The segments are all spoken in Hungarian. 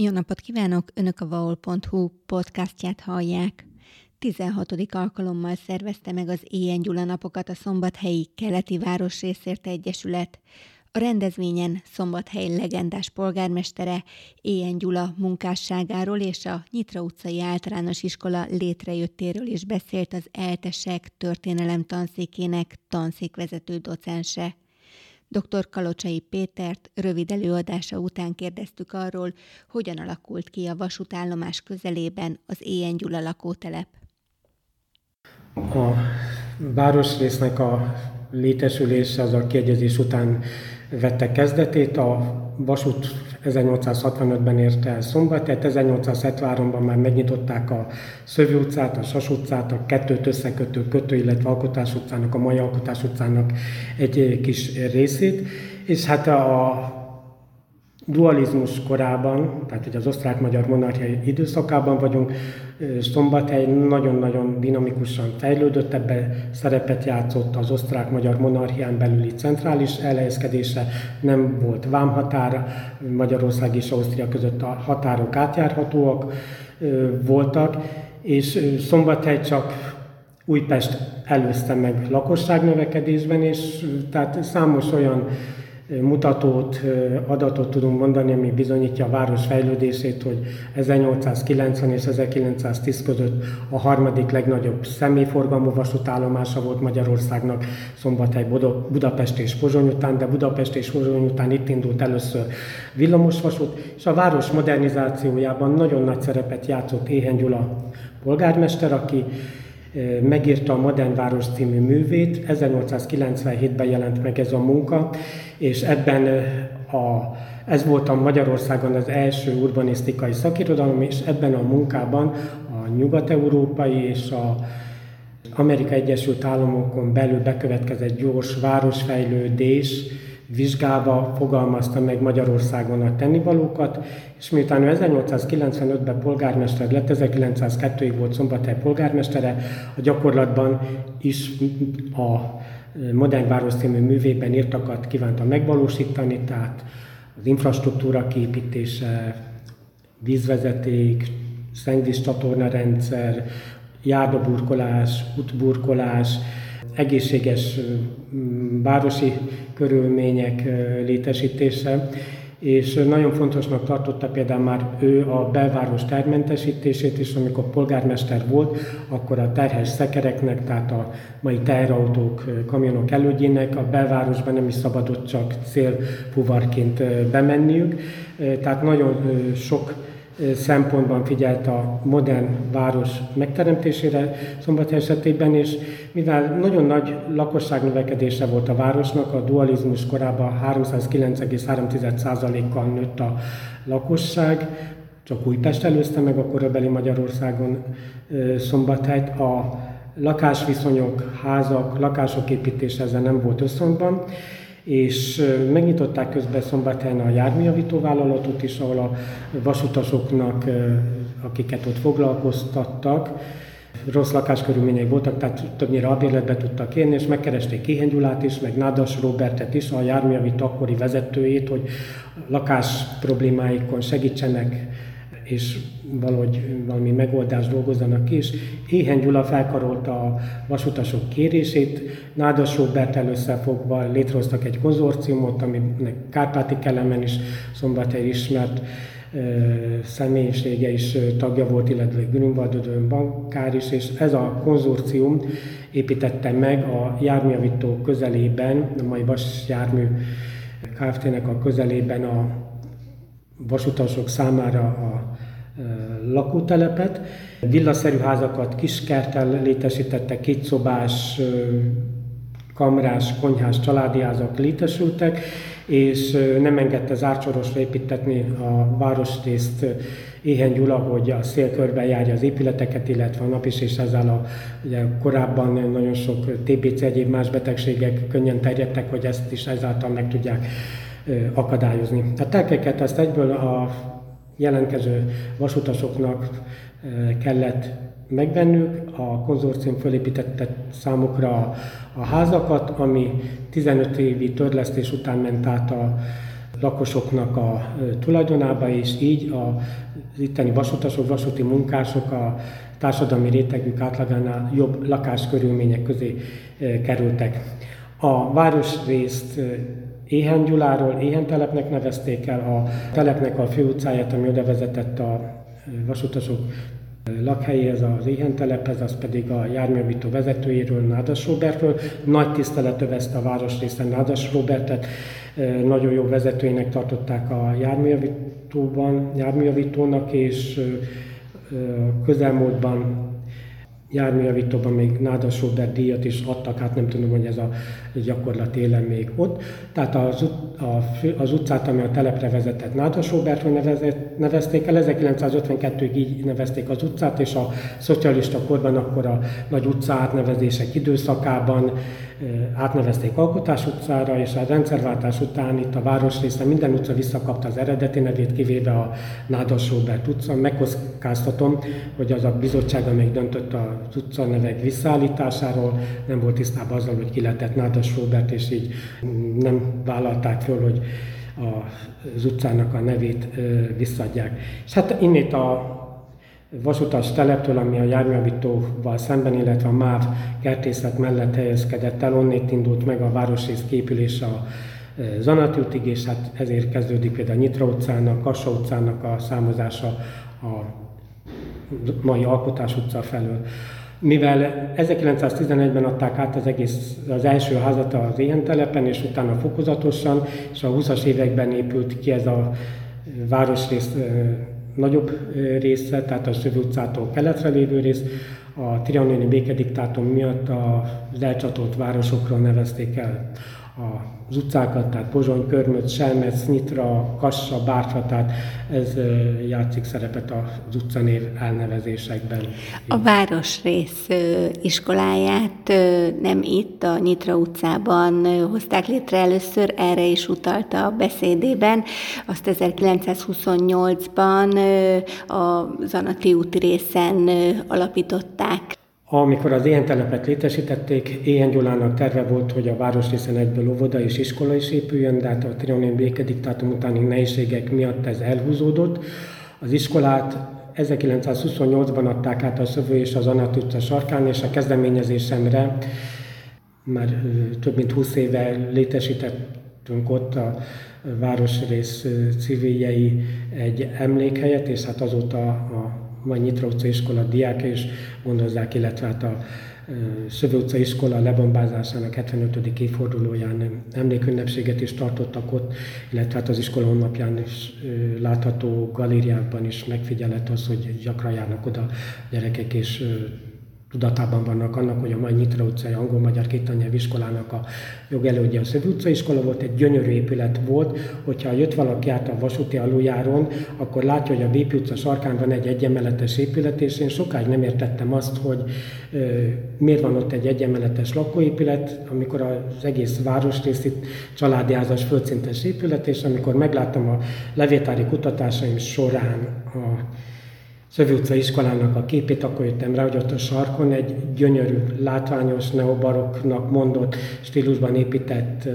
Jó napot kívánok! Önök a vaol.hu podcastját hallják. 16. alkalommal szervezte meg az Éjjen Gyula napokat a Szombathelyi Keleti Városrészért Egyesület. A rendezvényen Szombathely legendás polgármestere Éjjen Gyula munkásságáról és a Nyitra utcai általános iskola létrejöttéről is beszélt az Eltesek történelem tanszékének tanszékvezető docense. Dr. Kalocsai Pétert rövid előadása után kérdeztük arról, hogyan alakult ki a vasútállomás közelében az Éjjen Gyula lakótelep. A városrésznek a létesülése az a kiegyezés után vette kezdetét. A vasút 1865-ben érte el tehát 1873-ban már megnyitották a Szövi utcát, a Sas utcát, a kettőt összekötő kötő, illetve Alkotás utcának, a mai Alkotás utcának egy kis részét, és hát a dualizmus korában, tehát hogy az osztrák-magyar monarchia időszakában vagyunk, Szombathely nagyon-nagyon dinamikusan fejlődött, ebbe szerepet játszott az osztrák-magyar monarchián belüli centrális elhelyezkedése, nem volt vámhatár, Magyarország és Ausztria között a határok átjárhatóak voltak, és Szombathely csak Újpest előzte meg lakosságnövekedésben, és tehát számos olyan mutatót, adatot tudunk mondani, ami bizonyítja a város fejlődését, hogy 1890 és 1910 között a harmadik legnagyobb személyforgalmú vasútállomása volt Magyarországnak, Szombathely, Budapest és Pozsony után, de Budapest és Pozsony után itt indult először villamosvasút, és a város modernizációjában nagyon nagy szerepet játszott Éhen Gyula polgármester, aki megírta a Modern Város című művét, 1897-ben jelent meg ez a munka, és ebben a, ez volt a Magyarországon az első urbanisztikai szakirodalom, és ebben a munkában a nyugat-európai és a Amerika Egyesült Államokon belül bekövetkezett gyors városfejlődés, vizsgálva fogalmazta meg Magyarországon a tennivalókat, és miután ő 1895-ben polgármester lett, 1902-ig volt Szombathely polgármestere, a gyakorlatban is a Modern Város című művében írtakat kívánta megvalósítani, tehát az infrastruktúra kiépítése, vízvezeték, szengvíz csatornarendszer, járdaburkolás, útburkolás, egészséges városi körülmények létesítése, és nagyon fontosnak tartotta például már ő a belváros termentesítését is, amikor polgármester volt, akkor a terhes szekereknek, tehát a mai teherautók, kamionok elődjének a belvárosban nem is szabadott csak célfuvarként bemenniük, tehát nagyon sok szempontban figyelt a modern város megteremtésére Szombat esetében, és mivel nagyon nagy lakosságnövekedése volt a városnak, a dualizmus korában 309,3%-kal nőtt a lakosság, csak Újpest előzte meg a korabeli Magyarországon Szombathelyt, a lakásviszonyok, házak, lakások építése ezzel nem volt összhangban, és megnyitották közben szombathelyen a járműjavító vállalatot is, ahol a vasutasoknak, akiket ott foglalkoztattak, rossz lakáskörülmények voltak, tehát többnyire albérletbe tudtak élni, és megkeresték Kéhen Gyulát is, meg Nádas Robertet is, a járműjavító akkori vezetőjét, hogy lakás problémáikon segítsenek és valahogy valami megoldást dolgozzanak ki, és Éhen Gyula felkarolta a vasutasok kérését, Nádas Robert összefogva létrehoztak egy konzorciumot, aminek Kárpáti Kelemen is szombathely ismert személyisége is tagja volt, illetve Grünwald bankár is, és ez a konzorcium építette meg a járműjavító közelében, a mai Vas jármű Kft-nek a közelében a vasutasok számára a lakótelepet. Villaszerű házakat kiskertel létesítettek, kétszobás, kamrás, konyhás családi házak létesültek, és nem engedte zárcsorosra építetni a városrészt Éhen Gyula, hogy a szélkörben járja az épületeket, illetve a nap is, és ezzel a, ugye korábban nagyon sok TBC egyéb más betegségek könnyen terjedtek, hogy ezt is ezáltal meg tudják akadályozni. Tehát telkeket ezt egyből a jelentkező vasutasoknak kellett megvennünk. A konzorcium fölépítette számukra a, a házakat, ami 15 évi törlesztés után ment át a lakosoknak a tulajdonába, és így az itteni vasutasok, vasúti munkások a társadalmi rétegük átlagánál jobb lakáskörülmények közé kerültek. A városrészt Éhen Gyuláról Éhen telepnek nevezték el, a telepnek a főutcáját, ami oda vezetett a vasutasok lakhelyéhez, az Éhen telephez, az pedig a járművító vezetőjéről, Nádas Robertről. Nagy tisztelet övezte a városrészen Nádas Robertet, nagyon jó vezetőinek tartották a járműjavítóban, járműjavítónak, és közelmúltban járműjavítóban még Nádas Robert díjat is adtak, hát nem tudom, hogy ez a gyakorlat élen még ott. Tehát az, a, az utcát, ami a telepre vezetett Nádas Robertről nevezett, nevezték el, 1952-ig így nevezték az utcát, és a szocialista korban akkor a nagy utca átnevezések időszakában átnevezték Alkotás utcára, és a rendszerváltás után itt a városrészen minden utca visszakapta az eredeti nevét, kivéve a Nádas Robert utca. Megkockáztatom, hogy az a bizottság, amelyik döntött az utca nevek visszaállításáról, nem volt tisztában azzal, hogy ki lehetett Nádas Robert, és így nem vállalták föl, hogy az utcának a nevét visszadják. És hát innét a vasutas teleptől, ami a járműavítóval szemben, illetve a MÁV kertészet mellett helyezkedett el, onnét indult meg a városrész képülése a e, Zanati útig, és hát ezért kezdődik például a Nyitra utcának, Kassa utcának a számozása a mai Alkotás utca felől. Mivel 1911-ben adták át az egész, az első házat az ilyen telepen, és utána fokozatosan, és a 20-as években épült ki ez a városrész e, nagyobb része, tehát a Szövi utcától keletre lévő rész, a trianoni békediktátum miatt az elcsatolt városokról nevezték el az utcákat, tehát Pozsony, Körmöc, Selmec, Nyitra, Kassa, Bárfa, tehát ez játszik szerepet az utcanév elnevezésekben. A Városrész iskoláját nem itt, a Nyitra utcában hozták létre először, erre is utalta a beszédében. Azt 1928-ban a Zanati úti részen alapították. Amikor az ilyen telepet létesítették, Éhen Gyulának terve volt, hogy a városrészen egyből óvoda és iskola is épüljön, de hát a trianon békediktátum utáni nehézségek miatt ez elhúzódott. Az iskolát 1928-ban adták át a Szövő és az Anat utca sarkán, és a kezdeményezésemre már több mint 20 éve létesítettünk ott a városrész civiljei egy emlékhelyet, és hát azóta a vagy Nyitra utca iskola diák is gondozzák, illetve hát a Szövő utca iskola lebombázásának 75. évfordulóján emlékünnepséget is tartottak ott, illetve hát az iskola honlapján is látható galériákban is megfigyelhet az, hogy gyakran járnak oda gyerekek, és tudatában vannak annak, hogy a mai Nyitra utcai angol-magyar kétanyelv iskolának a jogelődje a Szövi utca iskola volt, egy gyönyörű épület volt, hogyha jött valaki át a vasúti aluljáron, akkor látja, hogy a Bépi utca sarkán van egy egyemeletes épület, és én sokáig nem értettem azt, hogy e, miért van ott egy egyemeletes lakóépület, amikor az egész városrész itt családjázas földszintes épület, és amikor megláttam a levétári kutatásaim során a Szövi utca iskolának a képét, akkor jöttem rá, hogy ott a sarkon egy gyönyörű, látványos, neobaroknak mondott stílusban épített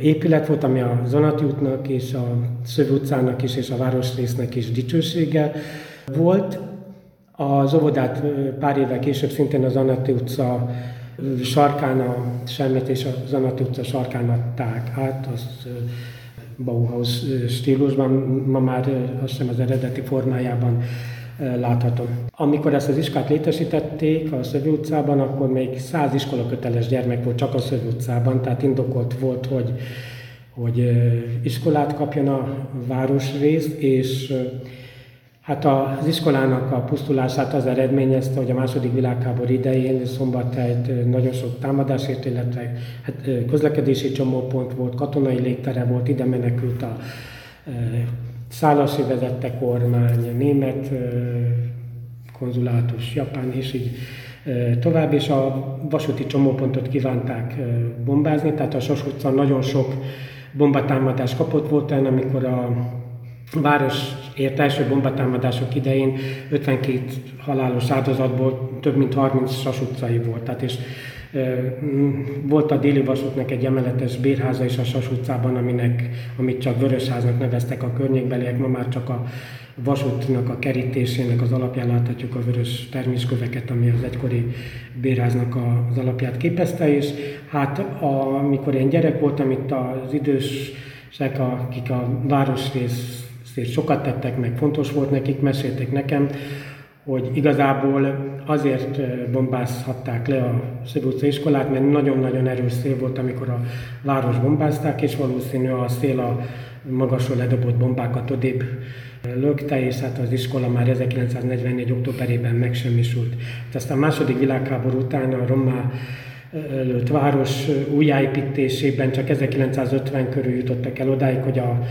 épület volt, ami a Zonati útnak és a Szövi utcának is és a városrésznek is dicsősége volt. Az óvodát pár évvel később szintén az Zanati utca sarkán, a Semmet és a Zanati utca sarkán adták át, az Bauhaus stílusban, ma már azt hiszem az eredeti formájában látható. Amikor ezt az iskát létesítették a Szövi utcában, akkor még száz iskolaköteles gyermek volt csak a Szövi utcában, tehát indokolt volt, hogy, hogy iskolát kapjon a városrész, és Hát az iskolának a pusztulását az eredményezte, hogy a második világháború idején Szombathelyt nagyon sok támadásért, illetve hát közlekedési csomópont volt, katonai légtere volt, ide menekült a Szálasi vezette kormány, német konzulátus, japán és így tovább, és a vasúti csomópontot kívánták bombázni, tehát a Sos utca nagyon sok bombatámadás kapott volt el, amikor a város ért első bombatámadások idején 52 halálos áldozatból több mint 30 Sas utcai volt, tehát és Volt a déli vasútnak egy emeletes bérháza is a Sas utcában, aminek, amit csak Vörösháznak neveztek a környékbeliek, ma már csak a vasútnak a kerítésének az alapján láthatjuk a vörös termésköveket, ami az egykori bérháznak az alapját képezte, és hát amikor én gyerek voltam, itt az idősek, akik a városrészért sokat tettek, meg fontos volt nekik, mesélték nekem, hogy igazából azért bombázhatták le a Szegúca iskolát, mert nagyon-nagyon erős szél volt, amikor a város bombázták, és valószínű a szél a magasról ledobott bombákat odébb lökte, és hát az iskola már 1944. októberében megsemmisült. Aztán a második világháború után a romá előtt város újjáépítésében csak 1950 körül jutottak el odáig, hogy a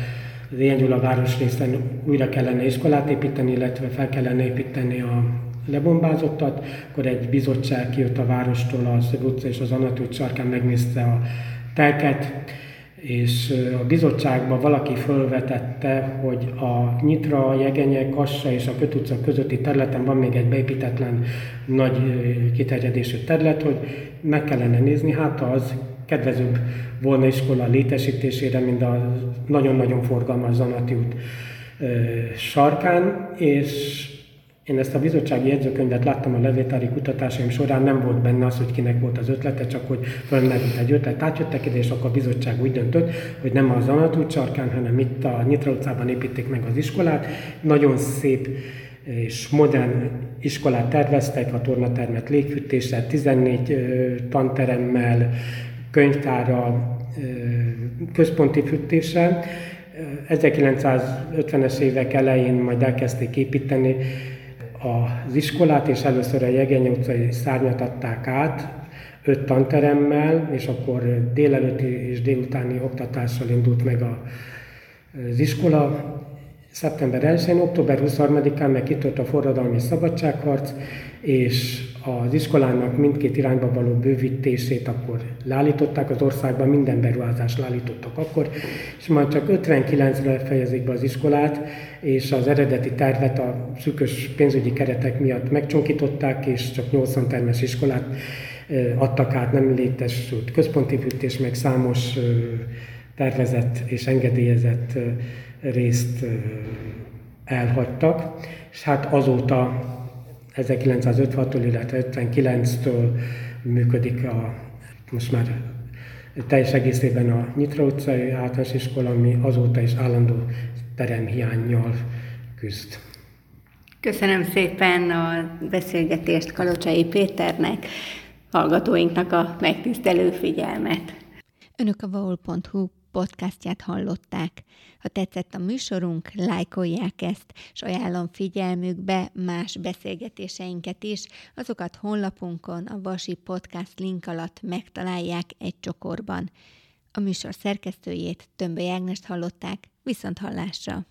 az Ilyen Gyula városrészen újra kellene iskolát építeni, illetve fel kellene építeni a lebombázottat, akkor egy bizottság kijött a várostól, a Szög utca és az Anatúj sarkán megnézte a telket, és a bizottságban valaki felvetette, hogy a Nyitra, Jegenye, Kassa és a Köt utca közötti területen van még egy beépítetlen nagy kiterjedésű terület, hogy meg kellene nézni, hát az kedvezőbb volna iskola létesítésére, mint a nagyon-nagyon forgalmas Zanati út sarkán, és én ezt a bizottsági jegyzőkönyvet láttam a levétári kutatásaim során, nem volt benne az, hogy kinek volt az ötlete, csak hogy fölmerült egy ötlet, átjöttek ide, és akkor a bizottság úgy döntött, hogy nem az Zanat sarkán, hanem itt a Nyitra utcában építik meg az iskolát. Nagyon szép és modern iskolát terveztek, a tornatermet légfűtéssel, 14 tanteremmel, könyvtárral, központi fűtéssel. 1950-es évek elején majd elkezdték építeni az iskolát, és először a Jegeny utcai szárnyat adták át, öt tanteremmel, és akkor délelőtti és délutáni oktatással indult meg az iskola. Szeptember 1-én, október 23-án meg kitört a forradalmi szabadságharc, és az iskolának mindkét irányba való bővítését akkor leállították, az országban minden beruházást leállítottak akkor, és majd csak 59-re fejezik be az iskolát, és az eredeti tervet a szűkös pénzügyi keretek miatt megcsonkították, és csak 80 termes iskolát adtak át, nem létesült központi fűtés, meg számos tervezett és engedélyezett részt elhagytak, és hát azóta 1956-tól, illetve 59-től működik a, most már teljes egészében a Nyitra utcai általános iskola, ami azóta is állandó teremhiányjal küzd. Köszönöm szépen a beszélgetést Kalocsai Péternek, hallgatóinknak a megtisztelő figyelmet. Önök a vaul.hu podcastját hallották. Ha tetszett a műsorunk, lájkolják ezt, és ajánlom figyelmükbe más beszélgetéseinket is, azokat honlapunkon a Vasi Podcast link alatt megtalálják egy csokorban. A műsor szerkesztőjét, Tömböly Ágnest hallották, viszont hallásra!